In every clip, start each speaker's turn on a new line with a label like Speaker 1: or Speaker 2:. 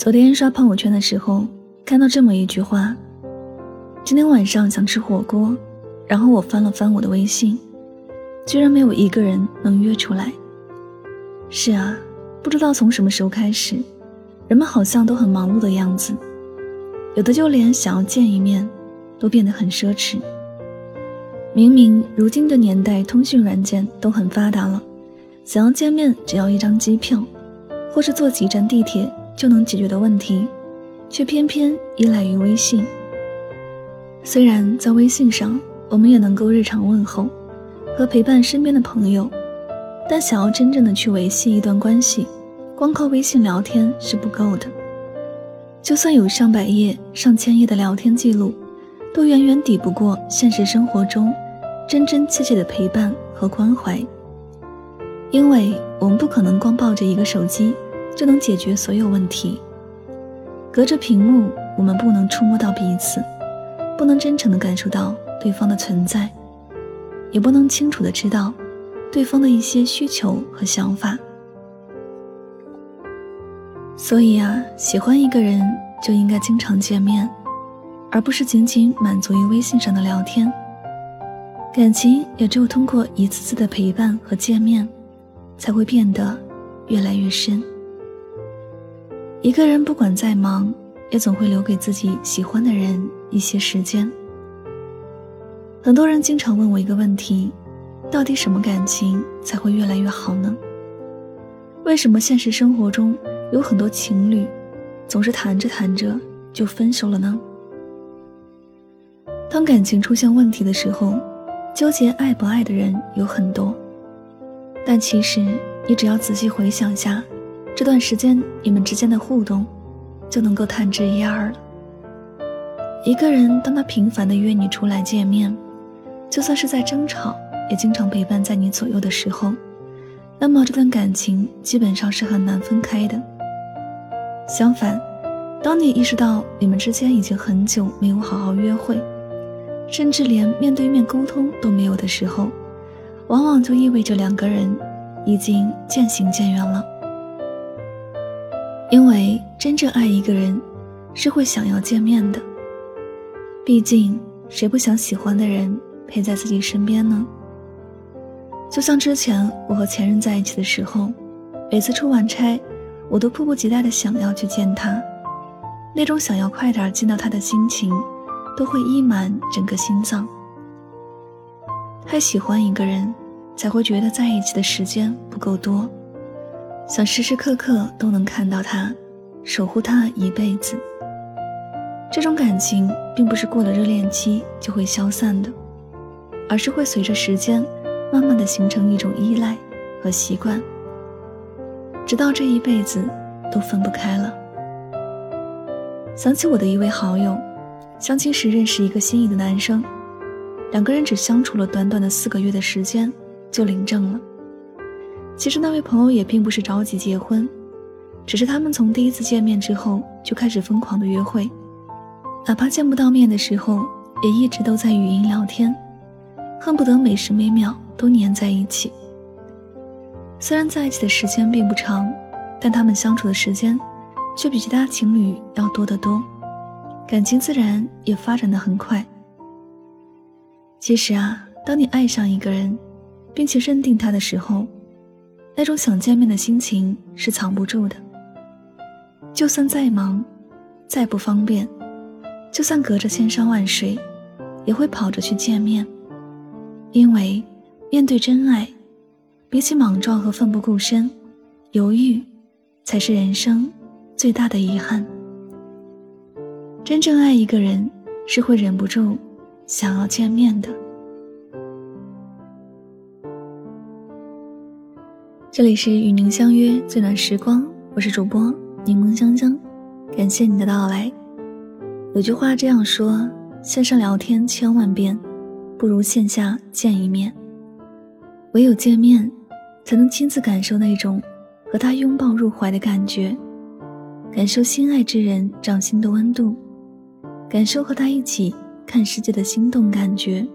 Speaker 1: 昨天刷朋友圈的时候，看到这么一句话：“今天晚上想吃火锅。”然后我翻了翻我的微信，居然没有一个人能约出来。是啊，不知道从什么时候开始，人们好像都很忙碌的样子，有的就连想要见一面，都变得很奢侈。明明如今的年代，通讯软件都很发达了，想要见面只要一张机票，或是坐几站地铁。就能解决的问题，却偏偏依赖于微信。虽然在微信上，我们也能够日常问候和陪伴身边的朋友，但想要真正的去维系一段关系，光靠微信聊天是不够的。就算有上百页、上千页的聊天记录，都远远抵不过现实生活中真真切切的陪伴和关怀。因为我们不可能光抱着一个手机。就能解决所有问题。隔着屏幕，我们不能触摸到彼此，不能真诚地感受到对方的存在，也不能清楚地知道对方的一些需求和想法。所以啊，喜欢一个人就应该经常见面，而不是仅仅满足于微信上的聊天。感情也只有通过一次次的陪伴和见面，才会变得越来越深。一个人不管再忙，也总会留给自己喜欢的人一些时间。很多人经常问我一个问题：到底什么感情才会越来越好呢？为什么现实生活中有很多情侣总是谈着谈着就分手了呢？当感情出现问题的时候，纠结爱不爱的人有很多，但其实你只要仔细回想下。这段时间你们之间的互动，就能够探知一二了。一个人当他频繁的约你出来见面，就算是在争吵，也经常陪伴在你左右的时候，那么这段感情基本上是很难分开的。相反，当你意识到你们之间已经很久没有好好约会，甚至连面对面沟通都没有的时候，往往就意味着两个人已经渐行渐远了。因为真正爱一个人，是会想要见面的。毕竟，谁不想喜欢的人陪在自己身边呢？就像之前我和前任在一起的时候，每次出完差，我都迫不及待的想要去见他，那种想要快点见到他的心情，都会溢满整个心脏。太喜欢一个人，才会觉得在一起的时间不够多。想时时刻刻都能看到他，守护他一辈子。这种感情并不是过了热恋期就会消散的，而是会随着时间，慢慢的形成一种依赖和习惯，直到这一辈子都分不开了。想起我的一位好友，相亲时认识一个心仪的男生，两个人只相处了短短的四个月的时间，就领证了。其实那位朋友也并不是着急结婚，只是他们从第一次见面之后就开始疯狂的约会，哪怕见不到面的时候，也一直都在语音聊天，恨不得每时每秒都黏在一起。虽然在一起的时间并不长，但他们相处的时间却比其他情侣要多得多，感情自然也发展的很快。其实啊，当你爱上一个人，并且认定他的时候，那种想见面的心情是藏不住的。就算再忙，再不方便，就算隔着千山万水，也会跑着去见面。因为面对真爱，比起莽撞和奋不顾身，犹豫才是人生最大的遗憾。真正爱一个人，是会忍不住想要见面的。这里是与您相约最暖时光，我是主播柠檬香香，感谢你的到来。有句话这样说：线上聊天千万遍，不如线下见一面。唯有见面，才能亲自感受那种和他拥抱入怀的感觉，感受心爱之人掌心的温度，感受和他一起看世界的心动感觉。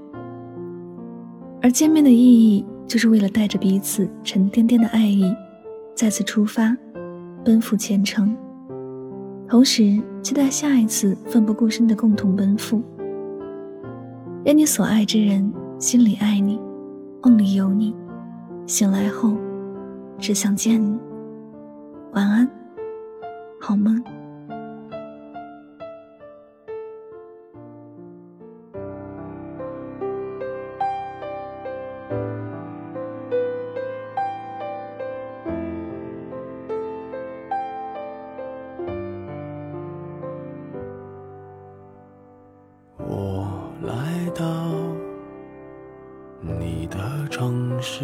Speaker 1: 而见面的意义，就是为了带着彼此沉甸甸的爱意，再次出发，奔赴前程，同时期待下一次奋不顾身的共同奔赴。愿你所爱之人心里爱你。梦里有你，醒来后只想见你。晚安，好梦。
Speaker 2: 是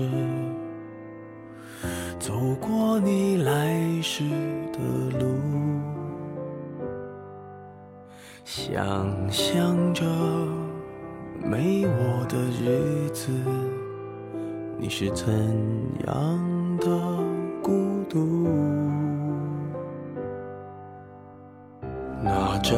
Speaker 2: 走过你来时的路，想象着没我的日子，你是怎样的孤独？拿着